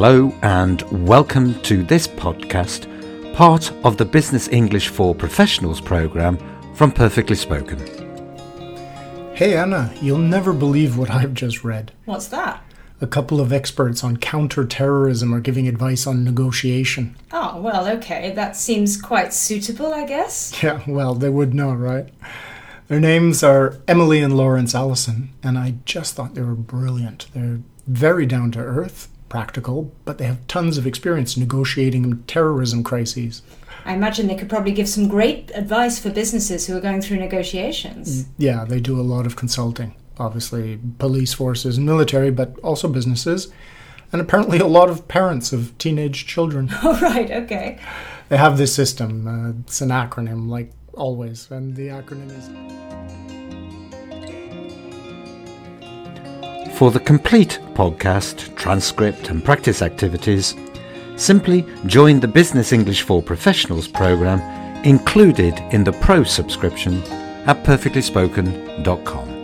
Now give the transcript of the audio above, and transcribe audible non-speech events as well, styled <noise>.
Hello, and welcome to this podcast, part of the Business English for Professionals program from Perfectly Spoken. Hey Anna, you'll never believe what I've just read. What's that? A couple of experts on counter-terrorism are giving advice on negotiation. Oh, well, okay. That seems quite suitable, I guess. <laughs> Yeah, well, they would know, right? Their names are Emily and Laurence Alison, and I just thought they were brilliant. They're very down to earth, practical, but they have tons of experience negotiating terrorism crises. I imagine they could probably give some great advice for businesses who are going through negotiations. Yeah, they do a lot of consulting. Obviously, police forces and military, but also businesses, and apparently a lot of parents of teenage children. <laughs> Oh, right, okay. They have this system. Uh, it's an acronym, like always, and the acronym is. For the complete podcast, transcript, and practice activities, simply join the Business English for Professionals program included in the Pro subscription at perfectlyspoken.com.